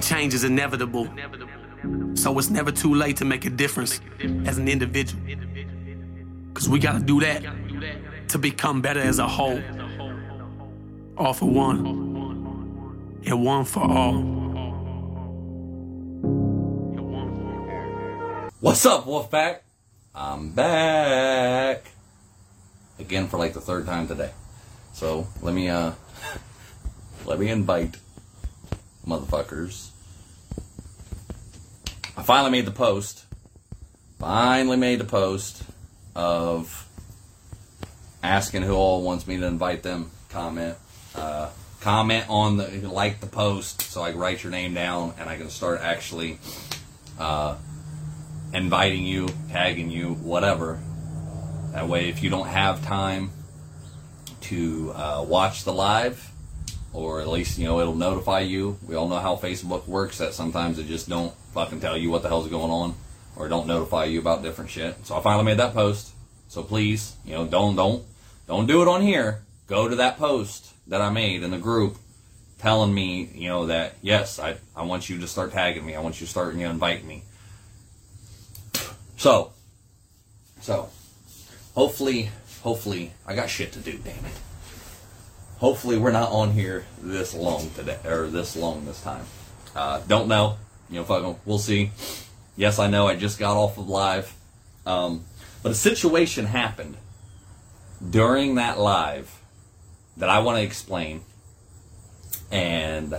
change is inevitable. So it's never too late to make a difference as an individual. Cause we gotta do that to become better as a whole. All for one, and one for all. What's up, Wolfpack? I'm back again for like the third time today. So let me uh let me invite motherfuckers. I finally made the post. Finally made the post of asking who all wants me to invite them. Comment. Uh, comment on the like the post so I can write your name down and I can start actually uh, inviting you, tagging you, whatever. That way, if you don't have time to uh, watch the live, or at least you know it'll notify you. We all know how Facebook works. That sometimes it just don't fucking tell you what the hell's going on, or don't notify you about different shit. So I finally made that post. So please, you know, don't don't don't do it on here. Go to that post that I made in the group, telling me, you know, that yes, I I want you to start tagging me. I want you to start you know inviting me. So, so hopefully, hopefully, I got shit to do. Damn it hopefully we're not on here this long today or this long this time. Uh, don't know. You know, fucking, we'll see. Yes, I know. I just got off of live, um, but a situation happened during that live that I want to explain, and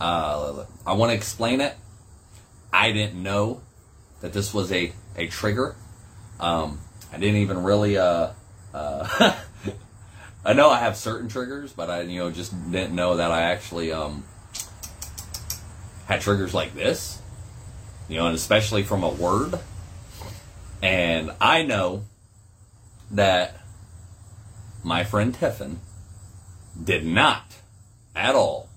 uh, I want to explain it. I didn't know that this was a a trigger. Um, I didn't even really uh, uh I know I have certain triggers, but I you know just didn't know that I actually um, had triggers like this. You know, and especially from a word. And I know that my friend Tiffin did not at all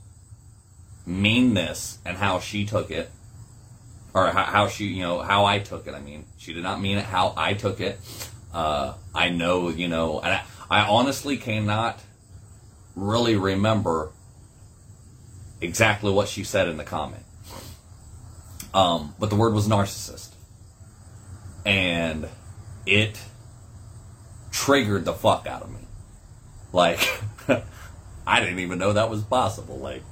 mean this and how she took it or how, she you know how i took it i mean she did not mean it how i took it uh, i know you know and I, I honestly cannot really remember exactly what she said in the comment. Um, but the word was narcissist. And it triggered the fuck out of me. Like, I didn't even know that was possible. Like,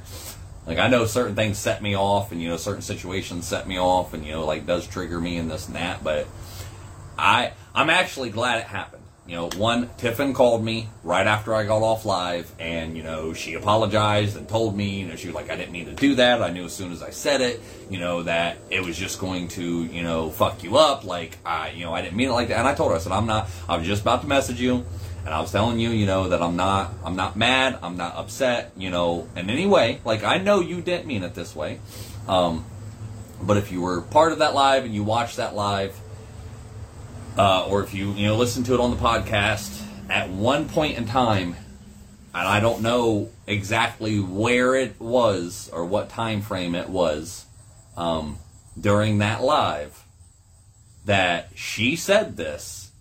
like I know certain things set me off, and you know certain situations set me off, and you know like does trigger me and this and that. But I I'm actually glad it happened you know, one, Tiffin called me right after I got off live, and, you know, she apologized and told me, you know, she was like, I didn't mean to do that. I knew as soon as I said it, you know, that it was just going to, you know, fuck you up. Like, I, you know, I didn't mean it like that. And I told her, I said, I'm not, I was just about to message you, and I was telling you, you know, that I'm not, I'm not mad, I'm not upset, you know, in any way. Like, I know you didn't mean it this way. Um, but if you were part of that live and you watched that live, uh, or if you you know listen to it on the podcast, at one point in time, and I don't know exactly where it was or what time frame it was um, during that live, that she said this,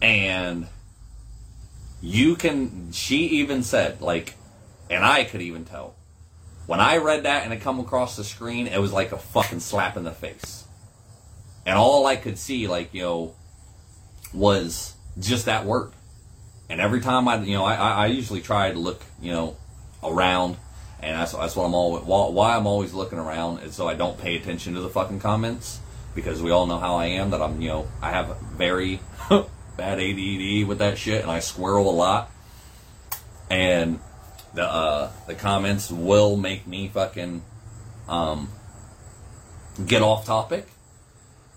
and you can. She even said like, and I could even tell when I read that and it come across the screen, it was like a fucking slap in the face and all I could see, like you know, was just that word. And every time I, you know, I, I usually try to look, you know, around, and that's that's what I'm always why I'm always looking around, is so I don't pay attention to the fucking comments because we all know how I am. That I'm, you know, I have very bad ADD with that shit, and I squirrel a lot, and the uh, the comments will make me fucking um, get off topic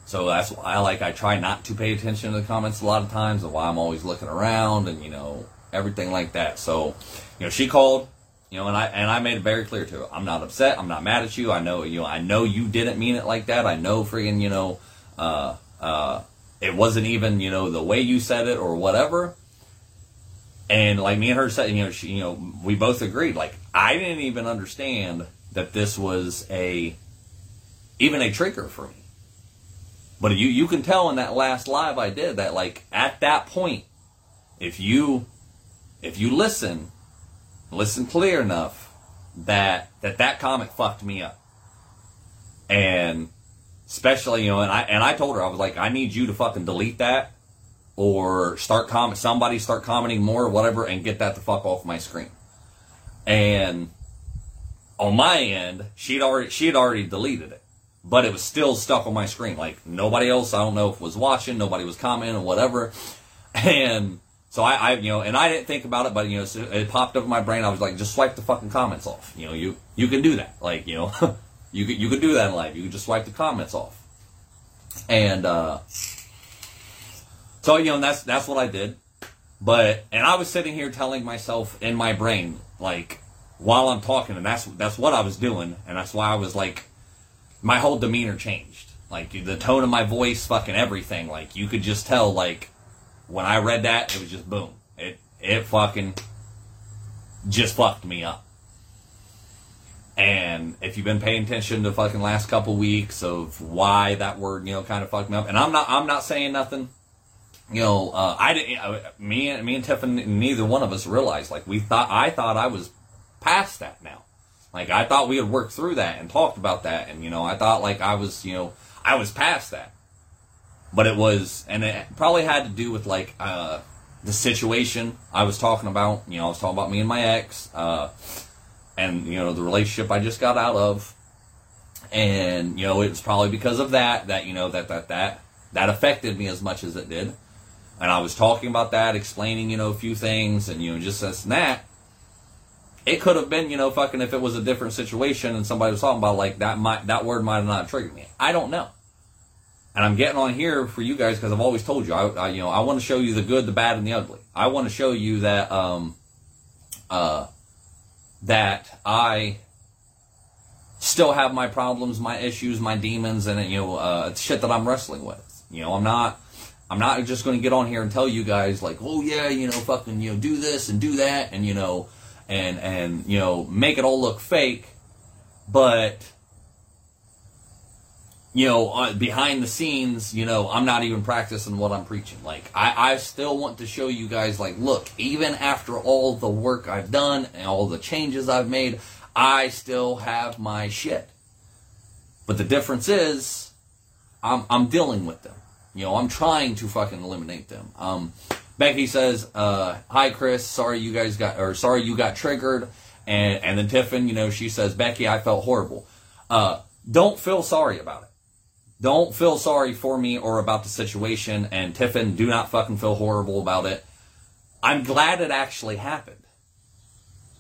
so that's why I like I try not to pay attention to the comments a lot of times and why I'm always looking around and you know everything like that. So, you know, she called, you know, and I and I made it very clear to her. I'm not upset. I'm not mad at you. I know you know I know you didn't mean it like that. I know freaking, you know, uh uh it wasn't even, you know, the way you said it or whatever. And like me and her said, you know, she, you know, we both agreed. Like I didn't even understand that this was a even a trigger for me but you you can tell in that last live I did that like at that point, if you if you listen, listen clear enough, that that that comment fucked me up, and especially you know, and I and I told her I was like, I need you to fucking delete that or start comment somebody start commenting more or whatever and get that the fuck off my screen. And on my end, she'd already she had already deleted it, but it was still stuck on my screen. Like nobody else, I don't know if was watching, nobody was commenting, or whatever. And so I, I, you know, and I didn't think about it, but you know, it popped up in my brain. I was like, just swipe the fucking comments off. You know, you you can do that. Like you know, you could you could do that in life. You could just swipe the comments off. And uh, so you know, that's that's what I did. But and I was sitting here telling myself in my brain, like while I'm talking, and that's that's what I was doing, and that's why I was like, my whole demeanor changed, like the tone of my voice, fucking everything. Like you could just tell, like when I read that, it was just boom. It it fucking just fucked me up. And if you've been paying attention to fucking last couple weeks of why that word, you know, kind of fucked me up, and I'm not I'm not saying nothing. You know, uh, I didn't. Uh, me and me and Tiffany, neither one of us realized. Like we thought, I thought I was past that now. Like I thought we had worked through that and talked about that, and you know, I thought like I was, you know, I was past that. But it was, and it probably had to do with like uh, the situation I was talking about. You know, I was talking about me and my ex, uh, and you know, the relationship I just got out of, and you know, it was probably because of that that you know that that that that affected me as much as it did. And I was talking about that, explaining, you know, a few things, and you know, just this and that it could have been, you know, fucking if it was a different situation and somebody was talking about like that might that word might have not triggered me. I don't know. And I'm getting on here for you guys because I've always told you, I, I, you know, I want to show you the good, the bad, and the ugly. I want to show you that, um, uh, that I still have my problems, my issues, my demons, and you know, uh, shit that I'm wrestling with. You know, I'm not, I'm not just going to get on here and tell you guys like, oh yeah, you know, fucking, you know, do this and do that, and you know, and and you know make it all look fake, but you know uh, behind the scenes, you know I'm not even practicing what I'm preaching. Like I, I still want to show you guys like look even after all the work I've done and all the changes I've made, I still have my shit. But the difference is, I'm I'm dealing with them. You know, I'm trying to fucking eliminate them. Um, Becky says, uh, "Hi, Chris. Sorry you guys got, or sorry you got triggered." And and then Tiffin, you know, she says, "Becky, I felt horrible. Uh, don't feel sorry about it. Don't feel sorry for me or about the situation." And Tiffin, do not fucking feel horrible about it. I'm glad it actually happened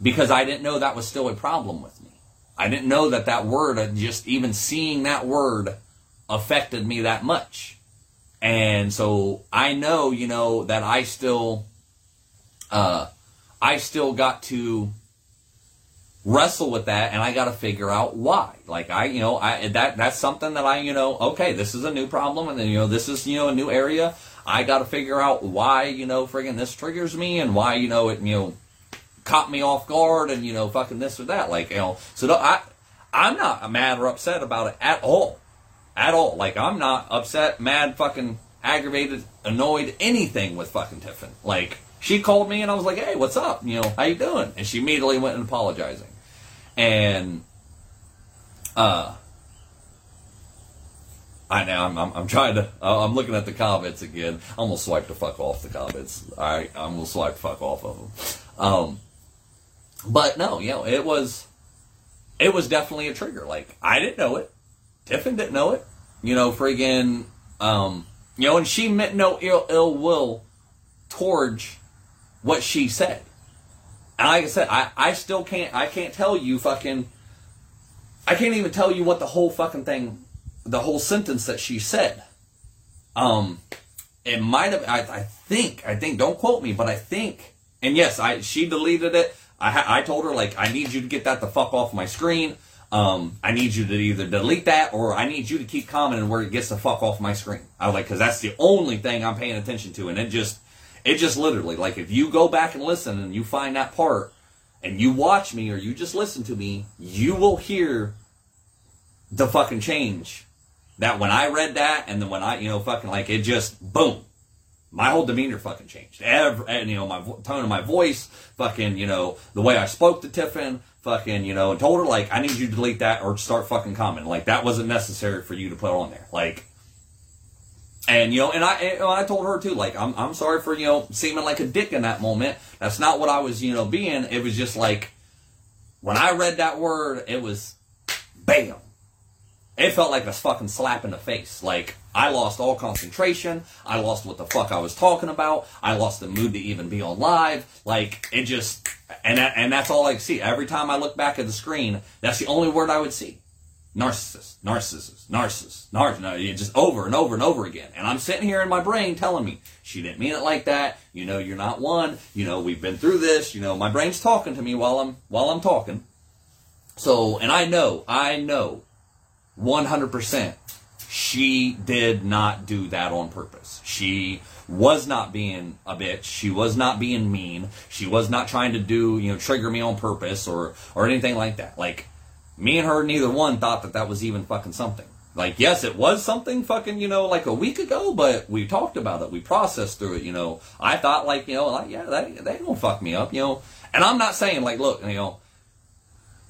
because I didn't know that was still a problem with me. I didn't know that that word, just even seeing that word, affected me that much. And so I know, you know, that I still, uh, I still got to wrestle with that and I got to figure out why. Like I, you know, I, that, that's something that I, you know, okay, this is a new problem and then, you know, this is, you know, a new area. I got to figure out why, you know, friggin' this triggers me and why, you know, it, you know, caught me off guard and, you know, fucking this or that. Like, you know, so I, I'm not mad or upset about it at all at all. Like I'm not upset, mad, fucking aggravated, annoyed, anything with fucking Tiffin. Like she called me and I was like, "Hey, what's up? You know, how you doing?" And she immediately went and apologizing. And uh I know I'm, I'm, I'm, trying to. I'm looking at the comments again. I'm gonna swipe the fuck off the comments. Right, I'm gonna swipe the fuck off of them. Um, but no, you know, it was, it was definitely a trigger. Like I didn't know it. Tiffin didn't know it. You know, friggin', um, you know, and she meant no ill, ill will towards what she said. And like I said, I, I still can't, I can't tell you fucking, I can't even tell you what the whole fucking thing, the whole sentence that she said. Um, it might have, I, I think, I think, don't quote me, but I think, and yes, I, she deleted it. I, I told her, like, I need you to get that the fuck off my screen. Um, I need you to either delete that or I need you to keep commenting where it gets the fuck off my screen. I was like, because that's the only thing I'm paying attention to, and it just, it just literally like if you go back and listen and you find that part and you watch me or you just listen to me, you will hear the fucking change. That when I read that and then when I, you know, fucking like it just boom, my whole demeanor fucking changed. Every, and you know, my tone of my voice, fucking, you know, the way I spoke to Tiffin, fucking, you know, and told her like, I need you to delete that or start fucking commenting. Like that wasn't necessary for you to put on there. Like, and you know, and I, and I told her too, like, I'm, I'm sorry for you know seeming like a dick in that moment. That's not what I was, you know, being. It was just like when I read that word, it was bam. It felt like a fucking slap in the face. Like I lost all concentration. I lost what the fuck I was talking about. I lost the mood to even be on live. Like it just, and that, and that's all I see. Every time I look back at the screen, that's the only word I would see. Narcissist, narcissist, narcissist, narcissist, just over and over and over again. And I'm sitting here in my brain telling me, she didn't mean it like that. You know, you're not one. You know, we've been through this. You know, my brain's talking to me while I'm, while I'm talking. So, and I know, I know 100% she did not do that on purpose. She was not being a bitch. She was not being mean. She was not trying to do, you know, trigger me on purpose or, or anything like that. Like, me and her, neither one thought that that was even fucking something. Like, yes, it was something fucking, you know, like a week ago, but we talked about it. We processed through it, you know. I thought, like, you know, like, yeah, they, they gonna fuck me up, you know. And I'm not saying, like, look, you know,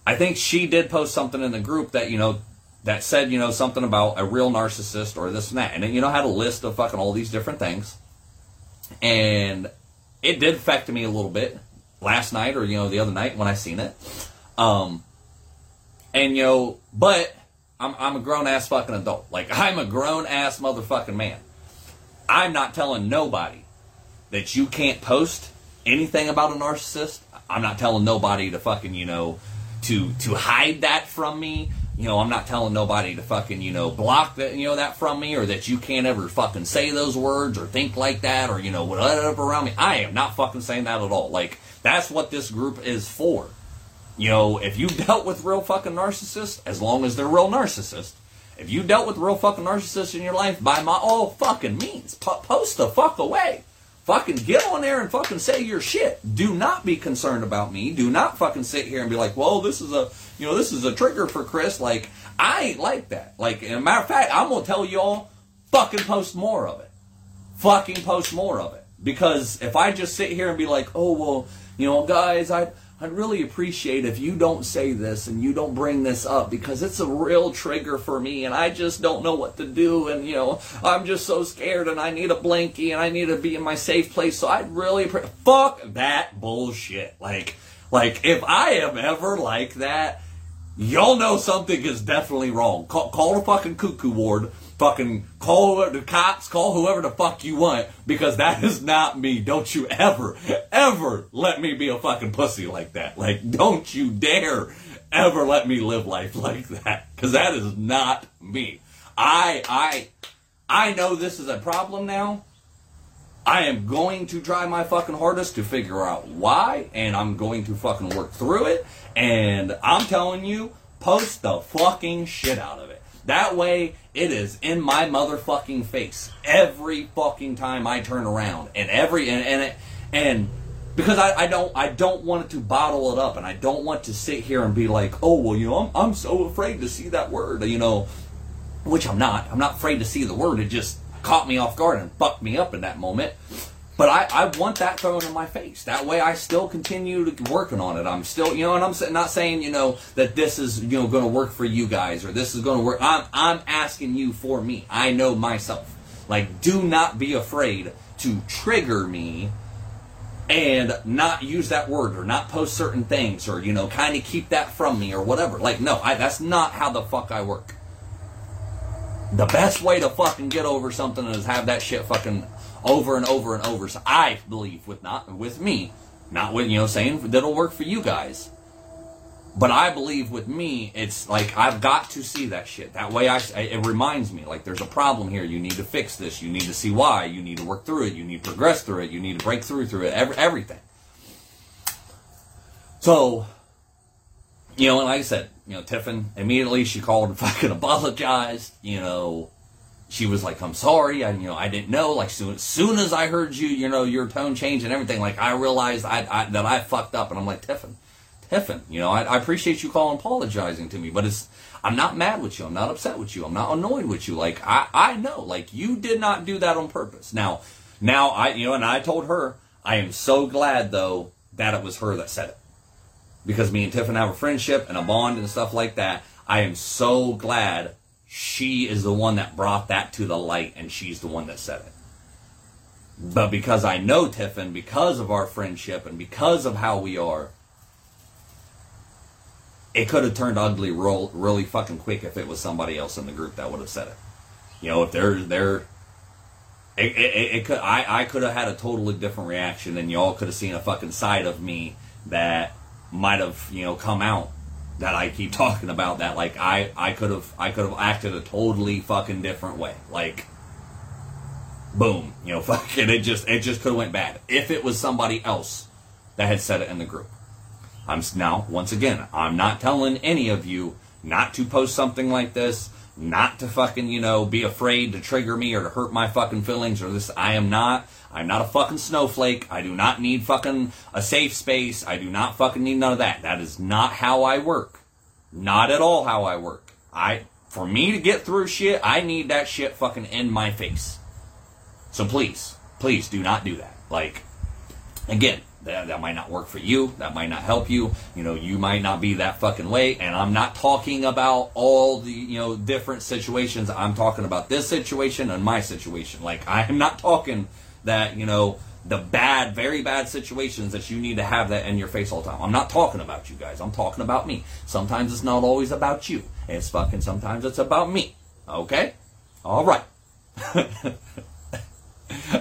I think she did post something in the group that, you know, that said, you know, something about a real narcissist or this and that. And it, you know, had a list of fucking all these different things. And it did affect me a little bit last night or, you know, the other night when I seen it. Um, and, you know, but I'm, I'm a grown ass fucking adult. Like, I'm a grown ass motherfucking man. I'm not telling nobody that you can't post anything about a narcissist. I'm not telling nobody to fucking, you know, to to hide that from me you know, I'm not telling nobody to fucking, you know, block that, you know, that from me or that you can't ever fucking say those words or think like that or, you know, whatever around me. I am not fucking saying that at all. Like, that's what this group is for. You know, if you dealt with real fucking narcissists, as long as they're real narcissists, if you dealt with real fucking narcissists in your life, by my all fucking means, post the fuck away. Fucking get on there and fucking say your shit. Do not be concerned about me. Do not fucking sit here and be like, well, this is a, you know, this is a trigger for Chris. Like, I ain't like that. Like, as a matter of fact, I'm gonna tell y'all, fucking post more of it. Fucking post more of it. Because if I just sit here and be like, oh, well, you know, guys, I, I'd really appreciate if you don't say this and you don't bring this up because it's a real trigger for me and I just don't know what to do and you know I'm just so scared and I need a blankie and I need to be in my safe place. So I'd really pre- fuck that bullshit. Like like if I am ever like that y'all know something is definitely wrong. Call, call the fucking cuckoo ward fucking call the cops, call whoever the fuck you want, because that is not me. Don't you ever, ever let me be a fucking pussy like that. Like, don't you dare ever let me live life like that, because that is not me. I, I, I know this is a problem now. I am going to try my fucking hardest to figure out why, and I'm going to fucking work through it. And I'm telling you, post the fucking shit out of it. That way, it is in my motherfucking face every fucking time I turn around, and every and and it, and because I, I don't I don't want to bottle it up, and I don't want to sit here and be like, oh well, you know, I'm I'm so afraid to see that word, you know, which I'm not. I'm not afraid to see the word. It just caught me off guard and fucked me up in that moment. But I, I want that thrown in my face. That way I still continue to working on it. I'm still, you know, and I'm not saying, you know, that this is, you know, going to work for you guys or this is going to work. I'm, I'm asking you for me. I know myself. Like, do not be afraid to trigger me and not use that word or not post certain things or, you know, kind of keep that from me or whatever. Like, no, I, that's not how the fuck I work. The best way to fucking get over something is have that shit fucking over and over and over. So I believe with not with me, not with you know saying that'll work for you guys. But I believe with me, it's like I've got to see that shit. That way, I it reminds me like there's a problem here. You need to fix this. You need to see why. You need to work through it. You need to progress through it. You need to break through through it. Every, everything. So, you know, and like I said, you know, Tiffin immediately she called and fucking apologized. You know, she was like, "I'm sorry, I you know I didn't know." Like soon, soon as I heard you, you know, your tone change and everything, like I realized I, I that I fucked up, and I'm like, Tiffin, Tiffin, you know, I, I appreciate you calling, apologizing to me, but it's I'm not mad with you, I'm not upset with you, I'm not annoyed with you. Like I I know, like you did not do that on purpose. Now, now I you know, and I told her I am so glad though that it was her that said it. because me and Tiffany have a friendship and a bond and stuff like that. I am so glad she is the one that brought that to the light and she's the one that said it. But because I know Tiffin, because of our friendship and because of how we are, it could have turned ugly real, really fucking quick if it was somebody else in the group that would have said it. You know, if they're it, it, it could I, I could have had a totally different reaction and y'all could have seen a fucking side of me that might have, you know, come out that I keep talking about that like I I could have I could have acted a totally fucking different way. Like boom, you know, fucking it just it just could have went bad if it was somebody else that had said it in the group. I'm now once again, I'm not telling any of you not to post something like this, not to fucking, you know, be afraid to trigger me or to hurt my fucking feelings or this I am not I'm not a fucking snowflake. I do not need fucking a safe space. I do not fucking need none of that. That is not how I work. Not at all how I work. I for me to get through shit, I need that shit fucking in my face. So please, please do not do that. Like, again, that, that might not work for you. That might not help you. You know, you might not be that fucking way. And I'm not talking about all the, you know, different situations. I'm talking about this situation and my situation. Like, I'm not talking that, you know, the bad, very bad situations that you need to have that in your face all the time. I'm not talking about you guys. I'm talking about me. Sometimes it's not always about you. It's fucking sometimes it's about me. Okay? All right.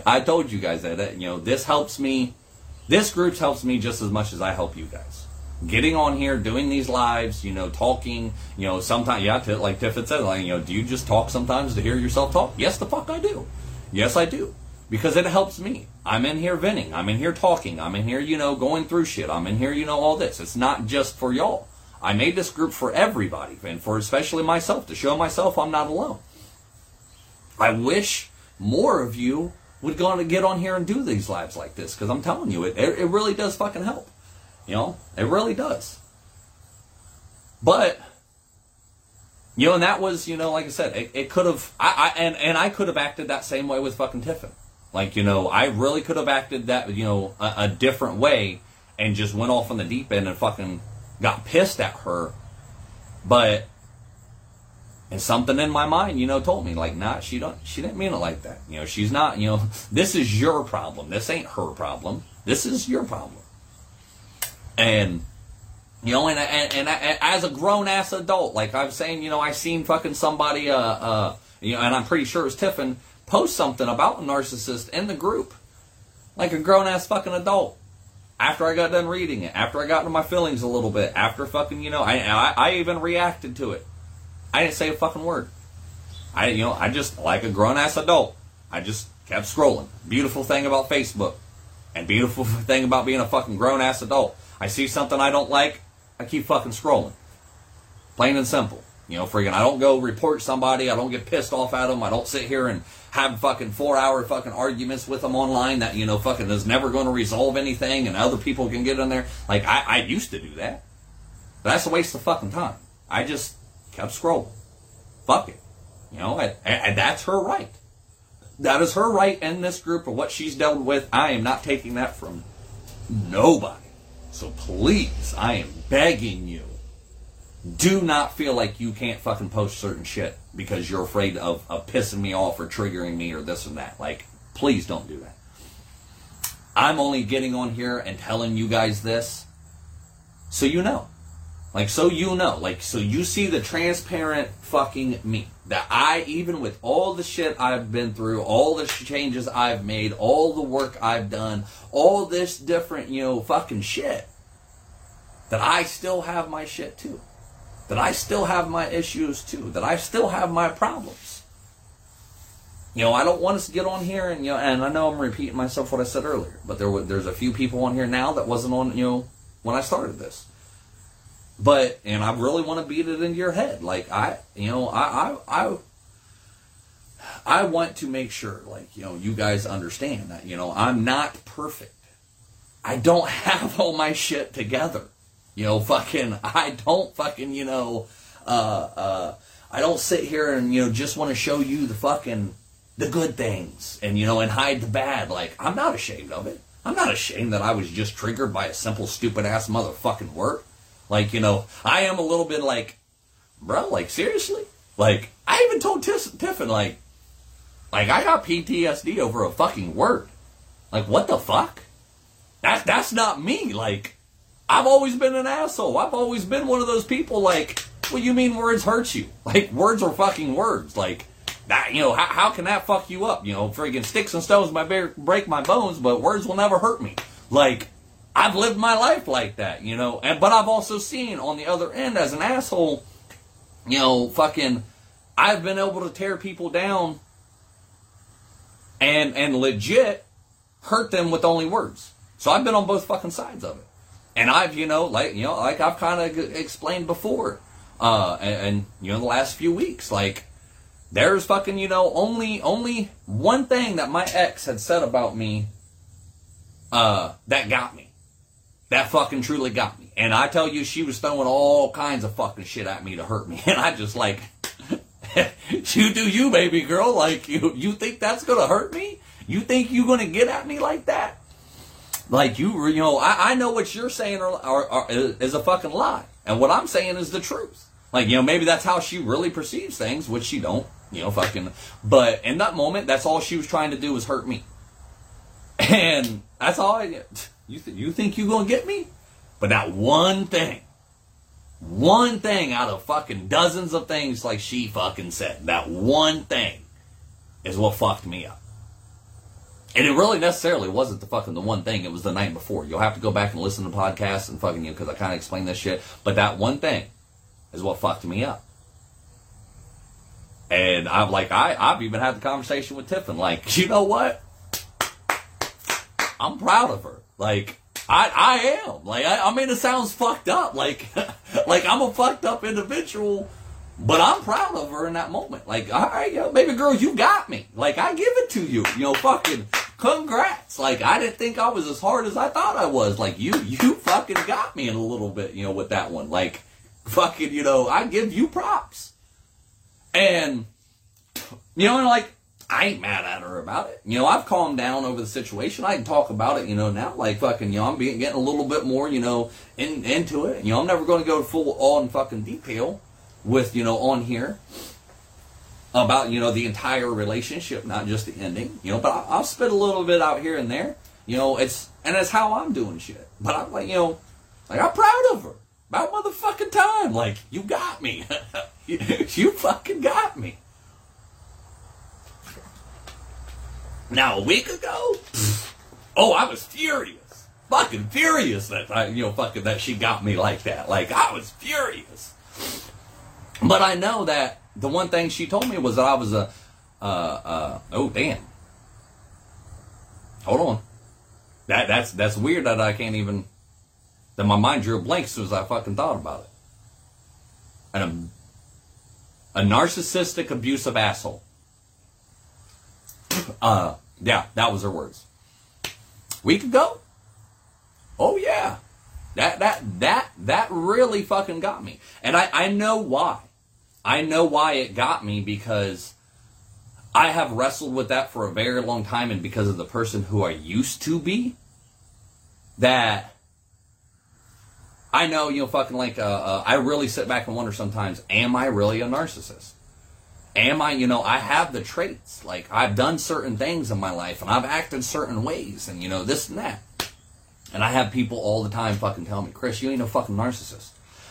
I told you guys that, you know, this helps me. This group helps me just as much as I help you guys. Getting on here, doing these lives, you know, talking, you know, sometimes, yeah, like Tiffin said, like, you know, do you just talk sometimes to hear yourself talk? Yes, the fuck I do. Yes, I do. Because it helps me. I'm in here venting. I'm in here talking. I'm in here, you know, going through shit. I'm in here, you know, all this. It's not just for y'all. I made this group for everybody and for especially myself to show myself I'm not alone. I wish more of you would go to get on here and do these lives like this because I'm telling you, it, it, it really does fucking help. You know, it really does. But you know, and that was, you know, like I said, it, it could have, I, I, and, and I could have acted that same way with fucking Tiffin. Like, you know, I really could have acted that, you know, a, a different way and just went off on the deep end and fucking got pissed at her. But and something in my mind, you know, told me like, nah, she don't, she didn't mean it like that. You know, she's not. You know, this is your problem. This ain't her problem. This is your problem. And you know, and and, and, and as a grown ass adult, like I'm saying, you know, I seen fucking somebody, uh, uh, you know, and I'm pretty sure it was Tiffin post something about a narcissist in the group, like a grown ass fucking adult. After I got done reading it, after I got into my feelings a little bit, after fucking, you know, I, I, I even reacted to it. I didn't say a fucking word. I, you know, I just, like a grown ass adult, I just kept scrolling. Beautiful thing about Facebook. And beautiful thing about being a fucking grown ass adult. I see something I don't like, I keep fucking scrolling. Plain and simple. You know, friggin', I don't go report somebody. I don't get pissed off at them. I don't sit here and have fucking four hour fucking arguments with them online that, you know, fucking is never going to resolve anything and other people can get in there. Like, I, I used to do that. But that's a waste of fucking time. I just kept scrolling. Fuck it. You know, and, and that's her right. That is her right in this group of what she's dealt with. I am not taking that from nobody. So please, I am begging you, do not feel like you can't fucking post certain shit because you're afraid of, of pissing me off or triggering me or this and that. Like, please don't do that. I'm only getting on here and telling you guys this so you know. Like, so you know, like, so you see the transparent fucking me. That I, even with all the shit I've been through, all the changes I've made, all the work I've done, all this different, you know, fucking shit, that I still have my shit too. That I still have my issues too. That I still have my problems. You know, I don't want us to get on here and, you know, and I know I'm repeating myself what I said earlier, but there were, there's a few people on here now that wasn't on, you know, when I started this but and I really want to beat it into your head. Like I, you know, I, I, I, I want to make sure, like you know, you guys understand that you know I'm not perfect. I don't have all my shit together. You know, fucking, I don't fucking, you know, uh, uh, I don't sit here and you know just want to show you the fucking the good things and you know and hide the bad. Like I'm not ashamed of it. I'm not ashamed that I was just triggered by a simple stupid ass motherfucking word. Like, you know, I am a little bit like, bro, like, seriously? Like, I even told Tiff- Tiffin, like, like, I got PTSD over a fucking word. Like, what the fuck? That, that's not me. Like, I've always been an asshole. I've always been one of those people, like, what you mean words hurt you? Like, words are fucking words. Like, that, you know, how, how can that fuck you up? You know, friggin' sticks and stones might break my bones, but words will never hurt me. Like, I've lived my life like that, you know, and, but I've also seen on the other end as an asshole, you know, fucking, I've been able to tear people down and, and legit hurt them with only words. So I've been on both fucking sides of it. And I've, you know, like, you know, like I've kind of explained before, uh, and, and, you know, the last few weeks, like, there's fucking, you know, only, only one thing that my ex had said about me, uh, that got me. That fucking truly got me. And I tell you, she was throwing all kinds of fucking shit at me to hurt me. And I just like, you do you, baby girl. Like, you, you think that's gonna hurt me? You think you gonna get at me like that? Like you, you know, I, I know what you're saying are, are, are, is a fucking lie, and what I'm saying is the truth. Like you know, maybe that's how she really perceives things, which she don't. You know, fucking. But in that moment, that's all she was trying to do was hurt me, and that's all I. You th- you think you gonna get me? But that one thing, one thing out of fucking dozens of things like she fucking said, that one thing is what fucked me up. And it really necessarily wasn't the fucking the one thing. It was the night before. You'll have to go back and listen to podcasts and fucking you because I kind of explained this shit. But that one thing is what fucked me up. And I'm like, I I've even had the conversation with Tiffin. Like, you know what? I'm proud of her. Like, I I am. Like, I, I mean, it sounds fucked up. Like, like I'm a fucked up individual. But I'm proud of her in that moment. Like, all right, yo, baby girl, you got me. Like, I give it to you. You know, fucking congrats. Like I didn't think I was as hard as I thought I was. Like you, you fucking got me in a little bit, you know, with that one. Like fucking, you know, I give you props. And you know, and like I ain't mad at her about it. You know, I've calmed down over the situation. I can talk about it, you know, now. Like fucking, you know, I'm being getting a little bit more, you know, in, into it. You know, I'm never going to go full on fucking detail with, you know, on here about you know the entire relationship, not just the ending. You know, but I'll, I'll spit a little bit out here and there. You know, it's and it's how I'm doing shit. But I'm like, you know, like I'm proud of her. About motherfucking time. Like you got me. you, you fucking got me. Now a week ago, oh, I was furious, fucking furious that I, you know, fucking that she got me like that. Like I was furious. But I know that the one thing she told me was that I was a, uh, uh, oh damn. Hold on. That that's that's weird that I can't even. That my mind drew a blank as soon as I fucking thought about it. And a, a narcissistic, abusive asshole. Uh, yeah, that was her words. Week ago. Oh yeah, that that that that really fucking got me, and I I know why. I know why it got me because I have wrestled with that for a very long time, and because of the person who I used to be, that I know, you know, fucking like, uh, uh, I really sit back and wonder sometimes, am I really a narcissist? Am I, you know, I have the traits. Like, I've done certain things in my life, and I've acted certain ways, and, you know, this and that. And I have people all the time fucking tell me, Chris, you ain't no fucking narcissist.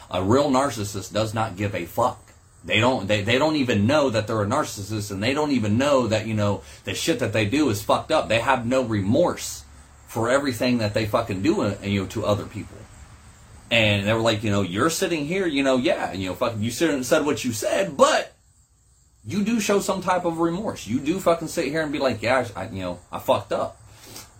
A real narcissist does not give a fuck. They don't they, they don't even know that they're a narcissist and they don't even know that, you know, the shit that they do is fucked up. They have no remorse for everything that they fucking do uh, you know to other people. And they were like, you know, you're sitting here, you know, yeah, you know, fucking you said what you said, but you do show some type of remorse. You do fucking sit here and be like, yeah, I, you know, I fucked up.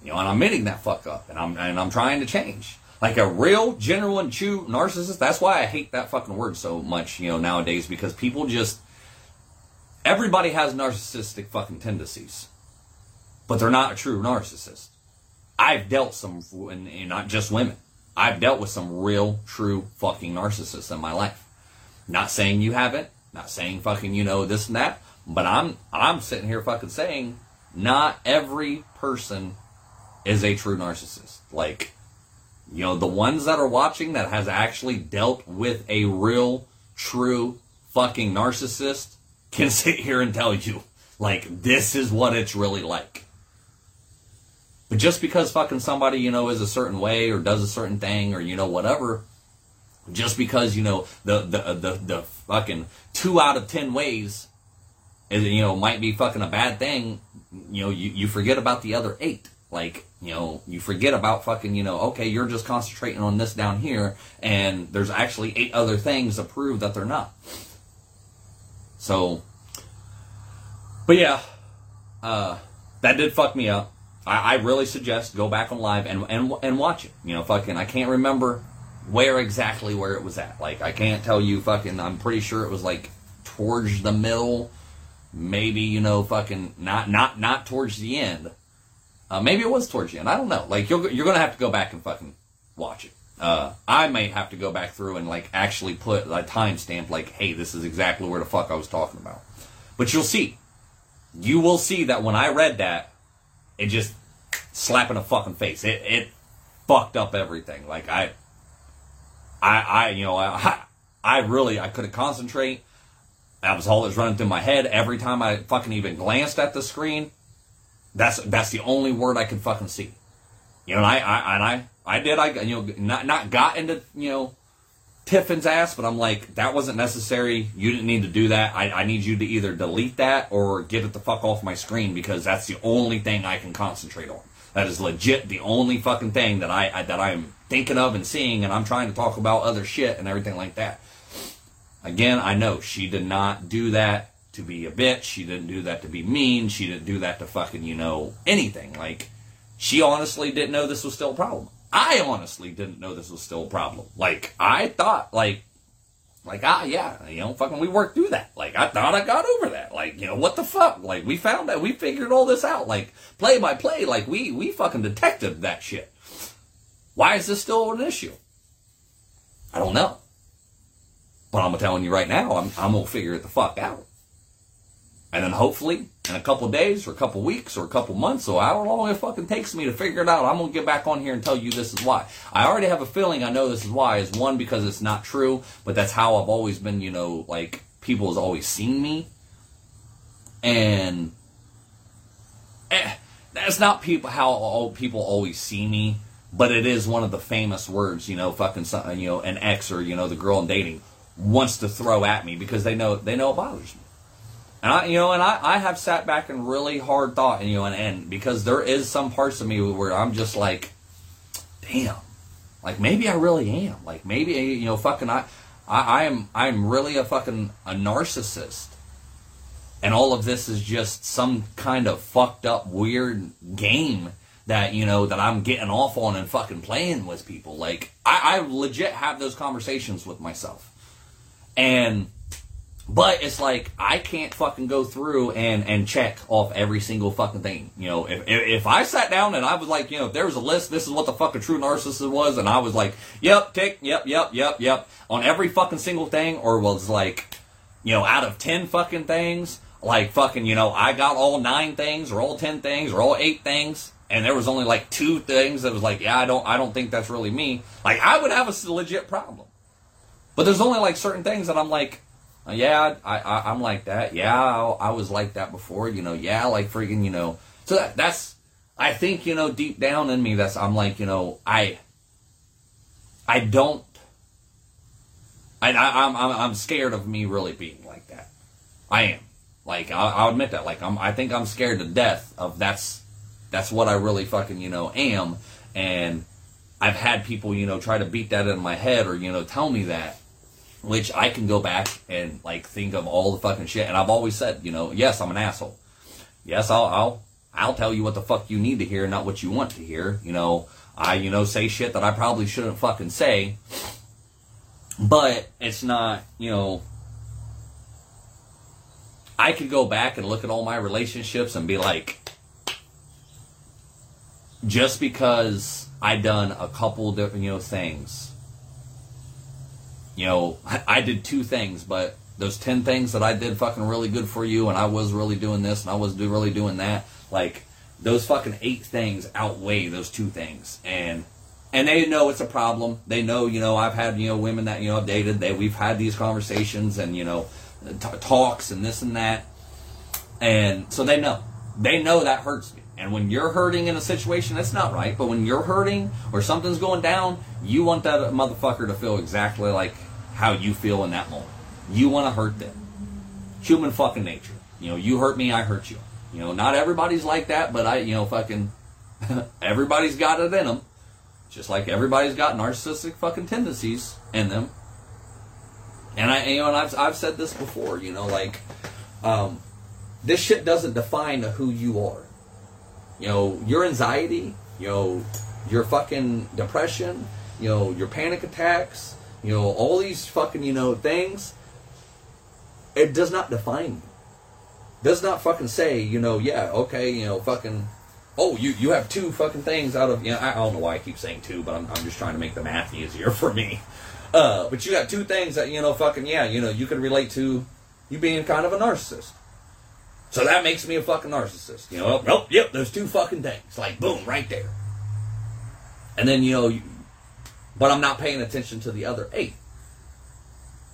You know, and I'm admitting that fuck up and I'm and I'm trying to change. Like a real, genuine, true narcissist. That's why I hate that fucking word so much, you know, nowadays because people just. Everybody has narcissistic fucking tendencies, but they're not a true narcissist. I've dealt some, and, and not just women. I've dealt with some real, true fucking narcissists in my life. Not saying you haven't. Not saying fucking you know this and that. But I'm I'm sitting here fucking saying not every person is a true narcissist. Like You know, the ones that are watching that has actually dealt with a real, true fucking narcissist can sit here and tell you, like, this is what it's really like. But just because fucking somebody, you know, is a certain way or does a certain thing or, you know, whatever, just because, you know, the, the, the, the fucking two out of ten ways, is, you know, might be fucking a bad thing, you know, you, you forget about the other eight. Like, you know, you forget about fucking, you know, okay, you're just concentrating on this down here, and there's actually eight other things to prove that they're not. So, but yeah, uh, that did fuck me up. I, I really suggest go back on live and, and and watch it. You know, fucking, I can't remember where exactly where it was at. Like, I can't tell you fucking. I'm pretty sure it was like towards the middle, maybe you know, fucking not not not towards the end. Uh, maybe it was towards the end. I don't know. Like, you're you're gonna have to go back and fucking watch it. Uh, I may have to go back through and like actually put a timestamp, like, hey, this is exactly where the fuck I was talking about. But you'll see. You will see that when I read that, it just slapped in a fucking face. It it fucked up everything. Like I, I, I, you know, I, I really I couldn't concentrate. That was all that was running through my head every time I fucking even glanced at the screen. That's that's the only word I could fucking see. You know, and I, I and I I did I you know not not got into you know Tiffin's ass, but I'm like that wasn't necessary. You didn't need to do that. I, I need you to either delete that or get it the fuck off my screen because that's the only thing I can concentrate on. That is legit the only fucking thing that I, I that I'm thinking of and seeing, and I'm trying to talk about other shit and everything like that. Again, I know she did not do that to be a bitch. She didn't do that to be mean. She didn't do that to fucking you know anything. Like she honestly didn't know this was still a problem. I honestly didn't know this was still a problem. Like I thought, like like, ah, yeah, you know, fucking, we worked through that. Like, I thought I got over that. Like, you know, what the fuck? Like, we found that, we figured all this out. Like, play by play, like, we, we fucking detected that shit. Why is this still an issue? I don't know. But I'm telling you right now, I'm, I'm gonna figure it the fuck out. And then hopefully, in a couple days, or a couple weeks, or a couple months, or however long it fucking takes me to figure it out, I'm gonna get back on here and tell you this is why. I already have a feeling I know this is why. Is one because it's not true, but that's how I've always been. You know, like people has always seen me, and eh, that's not people how all people always see me. But it is one of the famous words, you know, fucking, something, you know, an ex or you know the girl I'm dating wants to throw at me because they know they know it bothers me. And I, you know, and I, I have sat back and really hard thought, and you know, and, and because there is some parts of me where I'm just like, damn, like maybe I really am, like maybe you know, fucking I, I, I am, I'm really a fucking a narcissist, and all of this is just some kind of fucked up weird game that you know that I'm getting off on and fucking playing with people. Like I, I legit have those conversations with myself, and but it's like I can't fucking go through and and check off every single fucking thing. You know, if if I sat down and I was like, you know, if there was a list, this is what the fucking true narcissist was, and I was like, yep, tick, yep, yep, yep, yep, on every fucking single thing, or was like, you know, out of ten fucking things, like fucking, you know, I got all nine things, or all ten things, or all eight things, and there was only like two things that was like, yeah, I don't, I don't think that's really me. Like, I would have a legit problem. But there's only like certain things that I'm like Uh, yeah, I, I am like that. Yeah, I, I, was like that before. You know, yeah, like freaking, you know. So that, that's I think you know deep down in me that's I'm like you know I I don't I, I am I'm, I'm scared of me really being like that. I am. Like I'll, I'll admit that. Like I'm I think I'm scared to death of that's that's what I really fucking you know am and I've had people you know try to beat that in my head or you know tell me that which I can go back and like think of all the fucking shit. And I've always said, you know, yes, I'm an asshole. Yes, I'll I'll I'll tell you what the fuck you need to hear, not what you want to hear. You know, I you know say shit that I probably shouldn't fucking say. But it's not, you know. I could go back and look at all my relationships and be like, just because I done a couple different you know things you know, I did two things, but those 10 things that I did fucking really good for you and I was really doing this and I was do, really doing that, like those fucking eight things outweigh those two things. And and they know it's a problem. They know, you know, I've had, you know, women that, you know, I've dated, they, we've had these conversations and, you know, t- talks and this and that. And so they know. They know that hurts me. And when you're hurting in a situation, that's not right. But when you're hurting or something's going down, you want that motherfucker to feel exactly like how you feel in that moment. You want to hurt them. Human fucking nature. You know, you hurt me, I hurt you. You know, not everybody's like that, but I, you know, fucking, everybody's got it in them. Just like everybody's got narcissistic fucking tendencies in them. And I, you know, and I've, I've said this before, you know, like, um, this shit doesn't define who you are. You know, your anxiety, you know, your fucking depression, you know, your panic attacks, you know, all these fucking, you know, things, it does not define you. Does not fucking say, you know, yeah, okay, you know, fucking, oh, you, you have two fucking things out of, you know, I, I don't know why I keep saying two, but I'm, I'm just trying to make the math easier for me. Uh, but you got two things that, you know, fucking, yeah, you know, you could relate to you being kind of a narcissist. So that makes me a fucking narcissist. You know, nope, yep, there's two fucking things. Like, boom, right there. And then, you know, you, but I'm not paying attention to the other eight.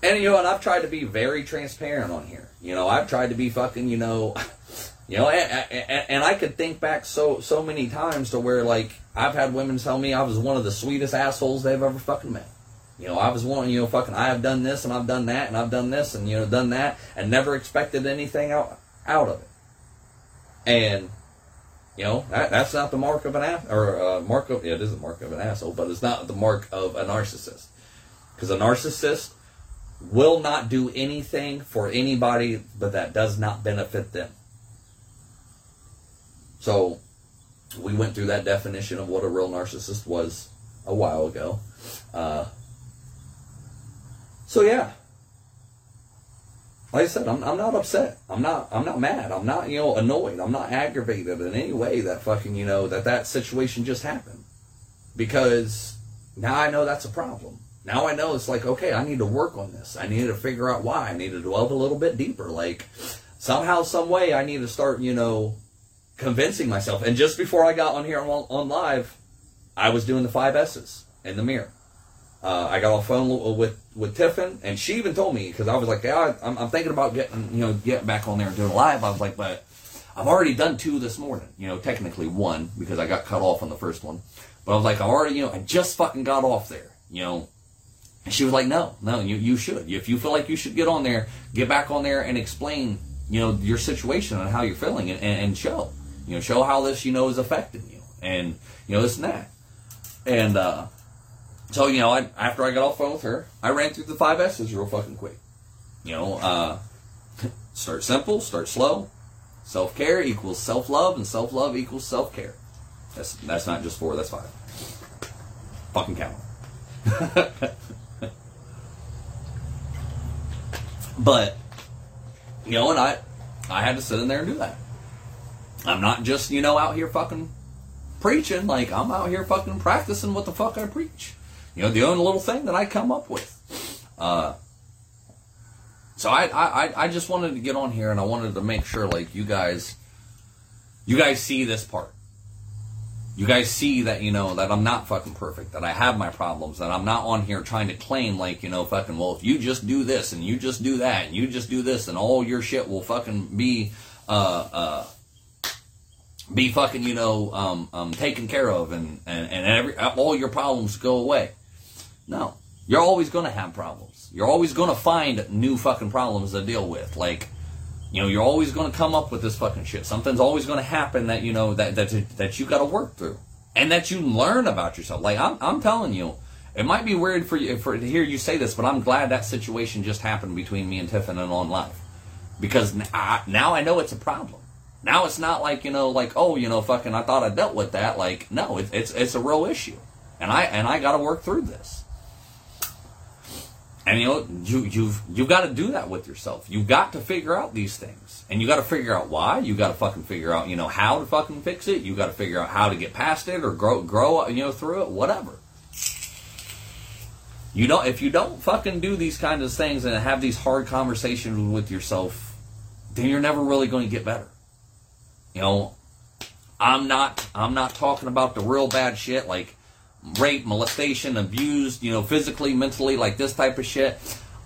And, you know, and I've tried to be very transparent on here. You know, I've tried to be fucking, you know, you know, and, and, and I could think back so, so many times to where, like, I've had women tell me I was one of the sweetest assholes they've ever fucking met. You know, I was one, you know, fucking, I have done this and I've done that and I've done this and, you know, done that and never expected anything out out of it. And you know that, that's not the mark of an ass or uh, mark of yeah, it is the mark of an asshole, but it's not the mark of a narcissist. Because a narcissist will not do anything for anybody, but that does not benefit them. So we went through that definition of what a real narcissist was a while ago. Uh, so yeah, like I said, I'm, I'm not upset. I'm not I'm not mad. I'm not you know annoyed. I'm not aggravated in any way that fucking you know that that situation just happened because now I know that's a problem. Now I know it's like okay, I need to work on this. I need to figure out why. I need to delve a little bit deeper. Like somehow, some way, I need to start you know convincing myself. And just before I got on here on, on live, I was doing the five S's in the mirror. Uh, I got the phone with with Tiffin, and she even told me because I was like, yeah, I'm, I'm, thinking about getting you know getting back on there and doing live. I was like, but I've already done two this morning. You know, technically one because I got cut off on the first one. But I was like, I already you know I just fucking got off there. You know, and she was like, no, no, you you should. If you feel like you should get on there, get back on there and explain you know your situation and how you're feeling and, and, and show you know show how this you know is affecting you and you know this and that and. uh so, you know, I, after I got off phone with her, I ran through the five S's real fucking quick. You know, uh, start simple, start slow. Self care equals self love, and self love equals self care. That's that's not just four, that's five. Fucking count. but you know, and I I had to sit in there and do that. I'm not just, you know, out here fucking preaching, like I'm out here fucking practicing what the fuck I preach. You know, the only little thing that I come up with. Uh, so I, I, I just wanted to get on here and I wanted to make sure like you guys, you guys see this part. You guys see that, you know, that I'm not fucking perfect, that I have my problems, that I'm not on here trying to claim like, you know, fucking, well, if you just do this and you just do that and you just do this and all your shit will fucking be, uh, uh, be fucking, you know, um, um, taken care of and, and, and every, all your problems go away. No. You're always going to have problems. You're always going to find new fucking problems to deal with. Like, you know, you're always going to come up with this fucking shit. Something's always going to happen that, you know, that, that, that you got to work through. And that you learn about yourself. Like, I'm, I'm telling you, it might be weird for you for to hear you say this, but I'm glad that situation just happened between me and Tiffin and on live, because I, now I know it's a problem. Now it's not like you know, like oh, you know, fucking, I thought I dealt with that. Like no, it, it's it's a real issue, and I and I got to work through this. And you know, you you've you've got to do that with yourself. You've got to figure out these things, and you got to figure out why. You got to fucking figure out, you know, how to fucking fix it. You got to figure out how to get past it or grow grow, you know, through it. Whatever. You don't if you don't fucking do these kinds of things and have these hard conversations with yourself, then you're never really going to get better. You know, I'm not I'm not talking about the real bad shit like rape, molestation, abused, you know, physically, mentally, like this type of shit.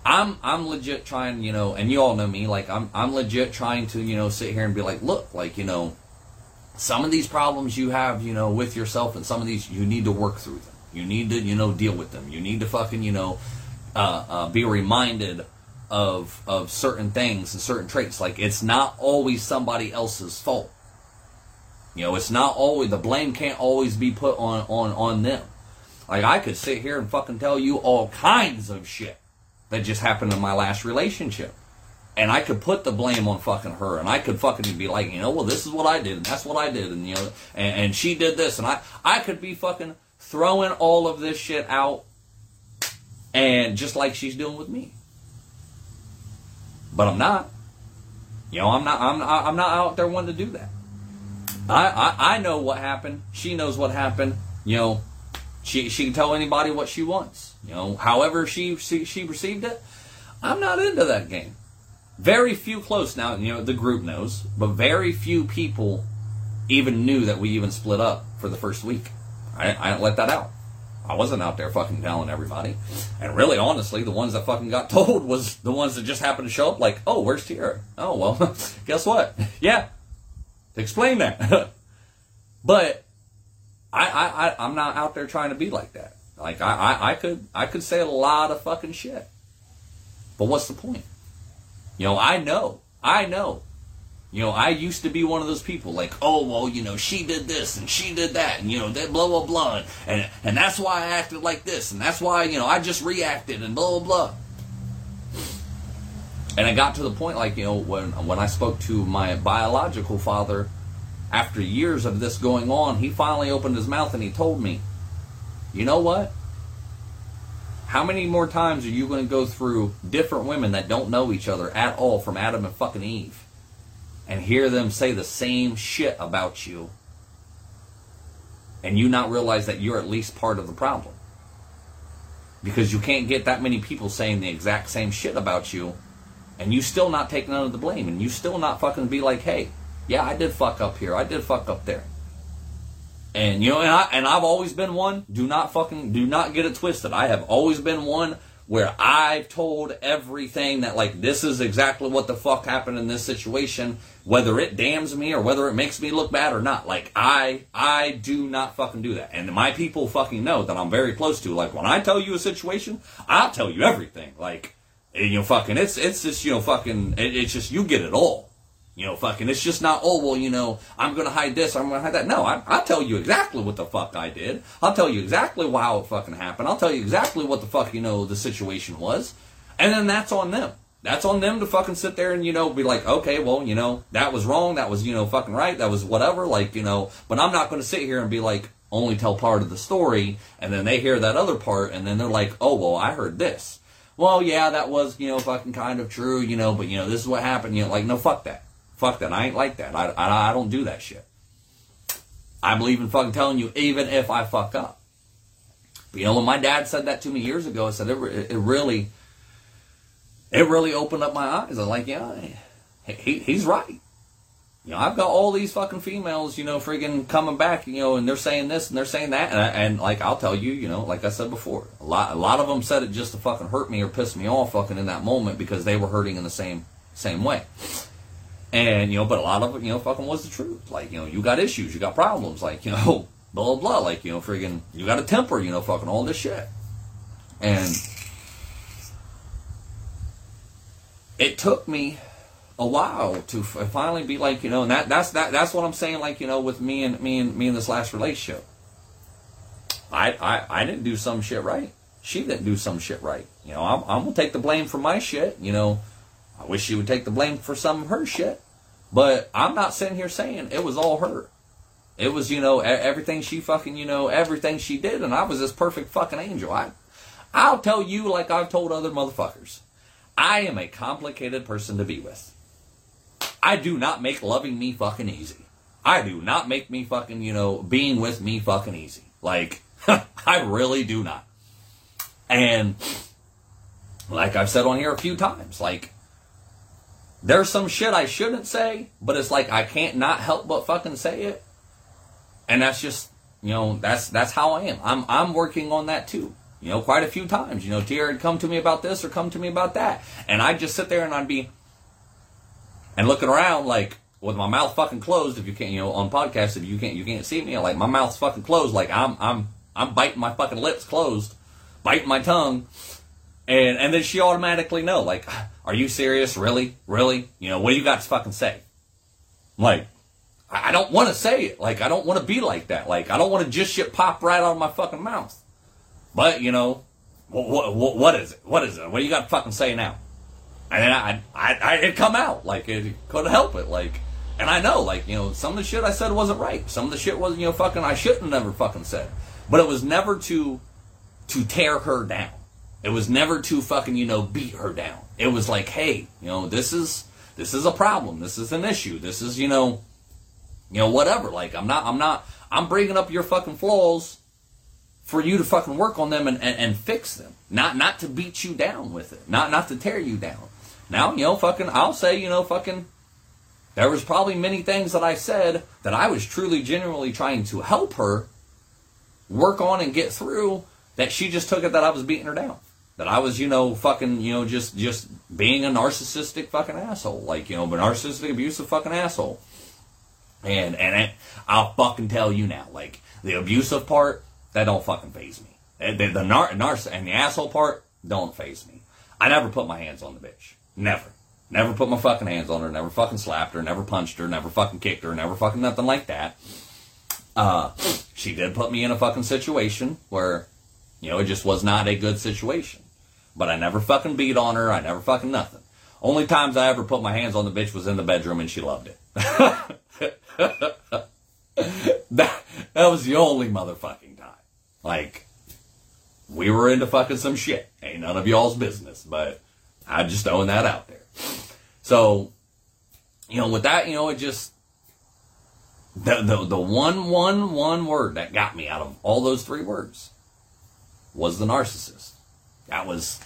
I'm I'm legit trying, you know, and you all know me, like I'm I'm legit trying to, you know, sit here and be like, look, like, you know, some of these problems you have, you know, with yourself and some of these you need to work through them. You need to, you know, deal with them. You need to fucking, you know, uh, uh, be reminded of of certain things and certain traits. Like it's not always somebody else's fault. You know, it's not always the blame can't always be put on on on them. Like I could sit here and fucking tell you all kinds of shit that just happened in my last relationship. And I could put the blame on fucking her, and I could fucking be like, you know, well, this is what I did, and that's what I did, and you know, and, and she did this, and I, I could be fucking throwing all of this shit out, and just like she's doing with me. But I'm not. You know, I'm not. I'm. I'm not out there wanting to do that. I, I, I know what happened. She knows what happened. You know, she she can tell anybody what she wants. You know, however she she, she received it. I'm not into that game. Very few close now. You know, the group knows, but very few people even knew that we even split up for the first week. I, I didn't let that out. I wasn't out there fucking telling everybody. And really, honestly, the ones that fucking got told was the ones that just happened to show up like, oh, where's Tierra? Oh, well, guess what? yeah, explain that. but I, I, I, I'm not out there trying to be like that. Like I, I, I could, I could say a lot of fucking shit. But what's the point? You know, I know, I know. You know, I used to be one of those people like, oh well, you know, she did this and she did that, and you know, that blah blah blah, and and that's why I acted like this, and that's why you know I just reacted and blah blah blah. And I got to the point, like, you know, when, when I spoke to my biological father, after years of this going on, he finally opened his mouth and he told me, you know what? How many more times are you going to go through different women that don't know each other at all from Adam and fucking Eve and hear them say the same shit about you and you not realize that you're at least part of the problem? Because you can't get that many people saying the exact same shit about you and you still not take none of the blame, and you still not fucking be like, hey, yeah, I did fuck up here, I did fuck up there. And you know, and I and I've always been one. Do not fucking do not get it twisted. I have always been one where I've told everything that like this is exactly what the fuck happened in this situation, whether it damns me or whether it makes me look bad or not. Like I I do not fucking do that. And my people fucking know that I'm very close to. Like when I tell you a situation, I'll tell you everything. Like and, you know, fucking, it's it's just you know, fucking, it, it's just you get it all. You know, fucking, it's just not, oh, well, you know, I'm going to hide this, I'm going to hide that. No, I, I'll tell you exactly what the fuck I did. I'll tell you exactly how it fucking happened. I'll tell you exactly what the fuck, you know, the situation was. And then that's on them. That's on them to fucking sit there and, you know, be like, okay, well, you know, that was wrong. That was, you know, fucking right. That was whatever. Like, you know, but I'm not going to sit here and be like, only tell part of the story. And then they hear that other part. And then they're like, oh, well, I heard this well, yeah, that was, you know, fucking kind of true, you know, but, you know, this is what happened. You know, like, no, fuck that. Fuck that. I ain't like that. I, I, I don't do that shit. I believe in fucking telling you, even if I fuck up. But, you know, when my dad said that to me years ago, I said, it, it really, it really opened up my eyes. I was like, yeah, he, he's right you know, I've got all these fucking females, you know, friggin' coming back, you know, and they're saying this and they're saying that, and, and, like I'll tell you, you know, like I said before, a lot, a lot of them said it just to fucking hurt me or piss me off, fucking in that moment because they were hurting in the same same way. And you know, but a lot of it, you know, fucking was the truth. Like you know, you got issues, you got problems, like you know, blah blah blah, like you know, friggin', you got a temper, you know, fucking all this shit, and it took me a while to f- uh, finally be like you know and that that's that that's what I'm saying like you know with me and me and me in this last relationship. I I I didn't do some shit right. She didn't do some shit right. You know I'm, I'm gonna take the blame for my shit you know. I wish she would take the blame for some of her shit. But I'm not sitting here saying it was all her. It was you know everything she fucking you know everything she did and I was this perfect fucking angel. I I'll tell you like I've told other motherfuckers. I am a complicated person to be with I do not make loving me fucking easy. I do not make me fucking, you know, being with me fucking easy. Like, I really do not. And, like I've said on here a few times, like, there's some shit I shouldn't say, but it's like I can't not help but fucking say it. And that's just, you know, that's that's how I am. I'm I'm working on that too. You know, quite a few times. You know, Tierra come to me about this or come to me about that, and I'd just sit there and I'd be and looking around like with my mouth fucking closed. If you can't, you know, on podcasts, if you can't, you can't see me. Like my mouth's fucking closed. Like I'm I'm I'm biting my fucking lips closed, biting my tongue, and and then she automatically know. Like, are you serious? Really? Really? You know, what do you got to fucking say? Like, I don't want to say it. Like, I don't want to be like that. Like, I don't want to just shit pop right out of my fucking mouth. But, you know, what, what, what is it? What is it? What do you got to fucking say now? And I, I, I, it come out. Like, it couldn't help it. Like, and I know, like, you know, some of the shit I said wasn't right. Some of the shit wasn't you know, fucking, I shouldn't have never fucking said. But it was never to, to tear her down. It was never to fucking, you know, beat her down. It was like, hey, you know, this is, this is a problem. This is an issue. This is, you know, you know, whatever. Like, I'm not, I'm not, I'm bringing up your fucking flaws for you to fucking work on them and, and, and fix them. Not, not to beat you down with it. Not, not to tear you down. Now, you know, fucking, I'll say, you know, fucking, there was probably many things that I said that I was truly, genuinely trying to help her work on and get through that she just took it that I was beating her down. That I was, you know, fucking, you know, just, just being a narcissistic fucking asshole. Like, you know, a narcissistic, abusive fucking asshole. And and I'll fucking tell you now, like the abusive part, that don't fucking faze me. The, the nar- and the asshole part don't faze me. I never put my hands on the bitch. Never. Never put my fucking hands on her. Never fucking slapped her. Never punched her. Never fucking kicked her. Never fucking nothing like that. Uh, she did put me in a fucking situation where, you know, it just was not a good situation. But I never fucking beat on her. I never fucking nothing. Only times I ever put my hands on the bitch was in the bedroom and she loved it. that, that was the only motherfucking time. Like, we were into fucking some shit. Ain't none of y'all's business, but I just throwing that out there. So, you know, with that, you know, it just the the the one one one word that got me out of all those three words was the narcissist. That was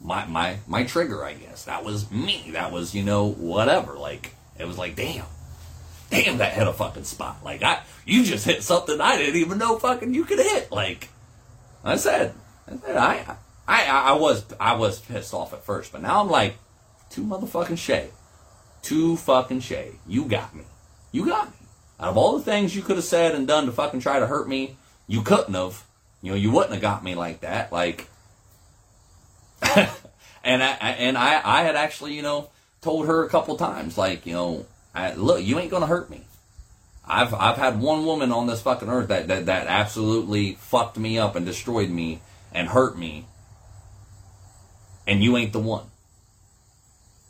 my my my trigger, I guess. That was me. That was, you know, whatever. Like it was like, damn damn, that hit a fucking spot. Like I, you just hit something I didn't even know fucking you could hit. Like I said, I, said, I, I, I was, I was pissed off at first, but now I'm like, too motherfucking Shay, too fucking Shay. You got me. You got me. Out of all the things you could have said and done to fucking try to hurt me, you couldn't have. You know, you wouldn't have got me like that. Like, and I, and I, I had actually, you know, told her a couple times, like, you know, I, look, you ain't gonna hurt me. I've I've had one woman on this fucking earth that, that that absolutely fucked me up and destroyed me and hurt me. And you ain't the one.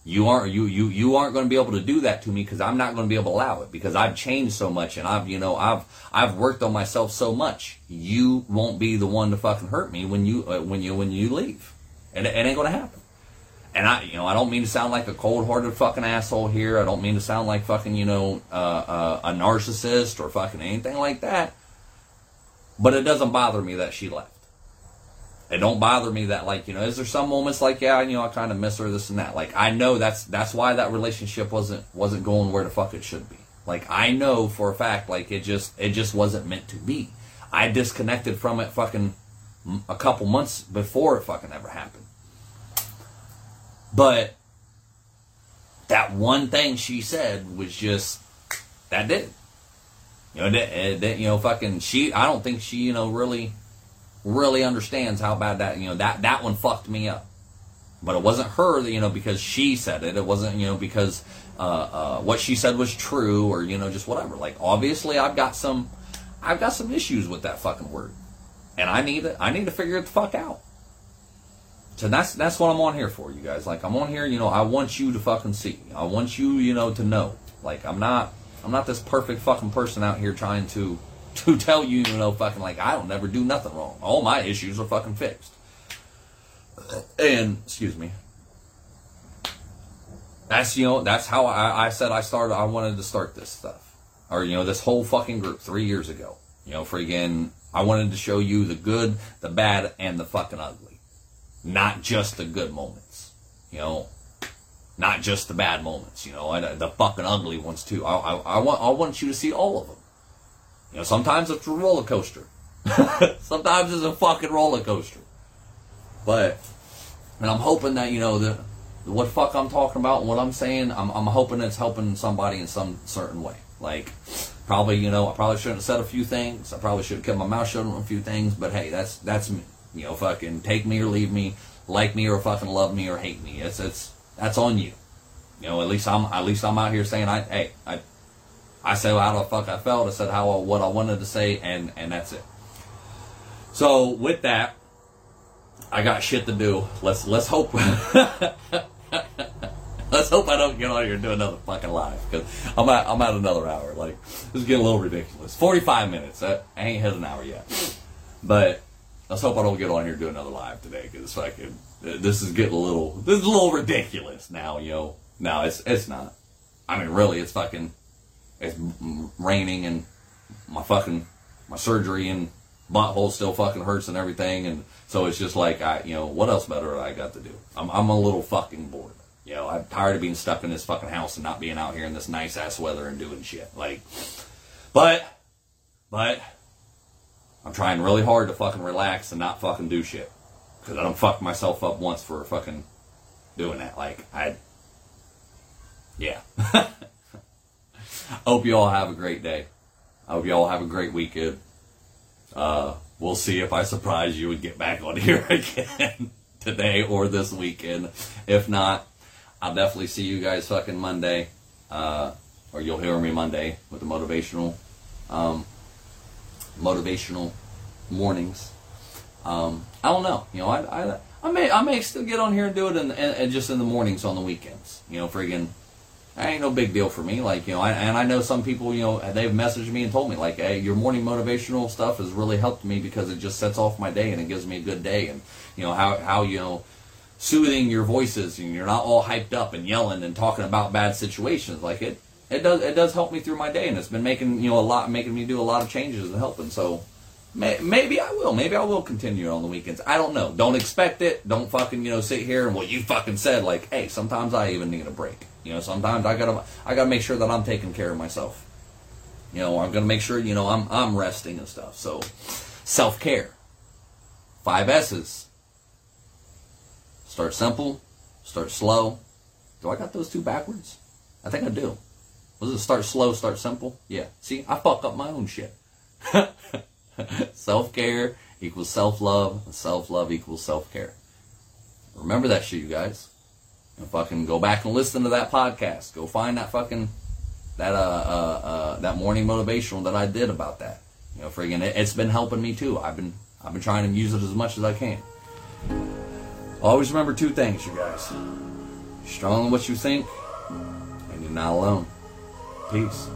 You aren't you you you aren't going to be able to do that to me because I'm not going to be able to allow it because I've changed so much and I've you know I've I've worked on myself so much. You won't be the one to fucking hurt me when you uh, when you when you leave, and it, it ain't going to happen and I, you know, I don't mean to sound like a cold-hearted fucking asshole here. I don't mean to sound like fucking, you know, uh, uh, a narcissist or fucking anything like that. But it doesn't bother me that she left. It don't bother me that, like, you know, is there some moments like, yeah, you know, I kind of miss her, this and that. Like, I know that's that's why that relationship wasn't wasn't going where the fuck it should be. Like, I know for a fact, like, it just it just wasn't meant to be. I disconnected from it fucking a couple months before it fucking ever happened. But that one thing she said was just that did. You know, that, that, you know, fucking she. I don't think she, you know, really, really understands how bad that, you know, that that one fucked me up. But it wasn't her, you know, because she said it. It wasn't, you know, because uh, uh, what she said was true or you know, just whatever. Like obviously, I've got some, I've got some issues with that fucking word, and I need to, I need to figure it the fuck out. So that's that's what I'm on here for, you guys. Like I'm on here, you know, I want you to fucking see. I want you, you know, to know. Like I'm not I'm not this perfect fucking person out here trying to to tell you, you know, fucking like I don't never do nothing wrong. All my issues are fucking fixed. And excuse me. That's you know, that's how I, I said I started I wanted to start this stuff. Or, you know, this whole fucking group three years ago. You know, friggin' I wanted to show you the good, the bad, and the fucking ugly not just the good moments, you know, not just the bad moments, you know, and uh, the fucking ugly ones too. I, I, I want I want you to see all of them. You know, sometimes it's a roller coaster. sometimes it's a fucking roller coaster. But, and I'm hoping that, you know, the, what fuck I'm talking about and what I'm saying, I'm, I'm hoping it's helping somebody in some certain way. Like, probably, you know, I probably shouldn't have said a few things. I probably should have kept my mouth shut on a few things. But hey, that's that's me. You know, fucking take me or leave me, like me or fucking love me or hate me. It's it's that's on you. You know, at least I'm at least I'm out here saying I hey I I said how the fuck I felt. I said how what I wanted to say, and and that's it. So with that, I got shit to do. Let's let's hope. Let's hope I don't get on here and do another fucking live because I'm at I'm at another hour. Like this is getting a little ridiculous. Forty five minutes. I, I ain't hit an hour yet, but let's hope I don't get on here and do another live today because fucking this is getting a little this is a little ridiculous now. Know, no, it's it's not. I mean, really, it's fucking it's raining and my fucking my surgery and butthole still fucking hurts and everything, and so it's just like I, you know, what else better I got to do? I'm I'm a little fucking bored. You know, I'm tired of being stuck in this fucking house and not being out here in this nice ass weather and doing shit. Like, but, but, I'm trying really hard to fucking relax and not fucking do shit. Because I don't fuck myself up once for fucking doing that. Like, I, yeah. hope you all have a great day. I hope you all have a great weekend. Uh, we'll see if I surprise you and get back on here again today or this weekend. If not, I'll definitely see you guys fucking Monday, uh, or you'll hear me Monday with the motivational, um, motivational mornings. Um, I don't know. You know, I, I, I may I may still get on here and do it, in, in, in just in the mornings on the weekends. You know, friggin', that ain't no big deal for me. Like you know, I, and I know some people. You know, they've messaged me and told me like, hey, your morning motivational stuff has really helped me because it just sets off my day and it gives me a good day. And you know how how you know soothing your voices and you're not all hyped up and yelling and talking about bad situations like it it does it does help me through my day and it's been making you know a lot making me do a lot of changes and helping so may, maybe I will maybe I will continue on the weekends. I don't know. Don't expect it. Don't fucking you know sit here and what you fucking said like hey sometimes I even need a break. You know sometimes I gotta I gotta make sure that I'm taking care of myself. You know I'm gonna make sure you know I'm I'm resting and stuff so self care five S's. Start simple, start slow. Do I got those two backwards? I think I do. Was it start slow, start simple? Yeah. See, I fuck up my own shit. self care equals self love, self love equals self care. Remember that shit, you guys. And fucking go back and listen to that podcast. Go find that fucking that uh, uh, uh that morning motivational that I did about that. You know, friggin' it, it's been helping me too. I've been I've been trying to use it as much as I can. Always remember two things, you guys. You're strong in what you think, and you're not alone. Peace.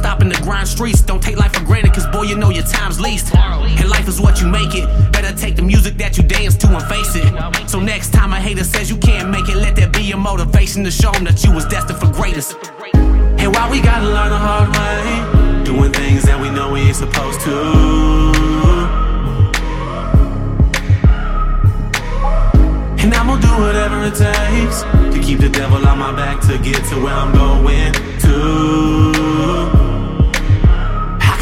stopping the grind streets. Don't take life for granted, cause boy, you know your time's least. And life is what you make it. Better take the music that you dance to and face it. So next time a hater says you can't make it, let that be your motivation to show them that you was destined for greatness. And why we gotta learn the hard way, doing things that we know we ain't supposed to. And I'm gonna do whatever it takes to keep the devil on my back to get to where I'm going to.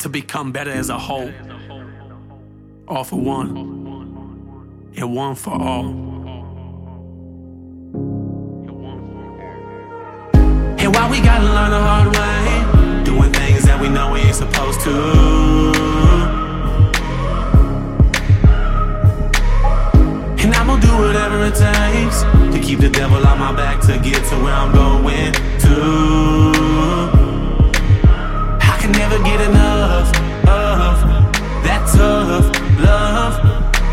to become better as a whole. All for one, and one for all. And why we gotta learn the hard way, doing things that we know we ain't supposed to. And I'm gonna do whatever it takes to keep the devil on my back to get to where I'm going to. I can never get enough tough love.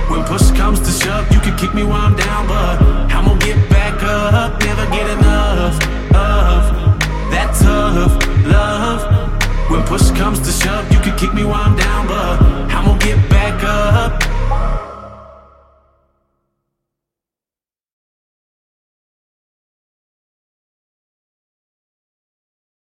When push comes to shove, you can kick me while I'm down, but I'm gonna get back up. Never get enough of that tough love. When push comes to shove, you can kick me while I'm down, but I'm gonna get back up.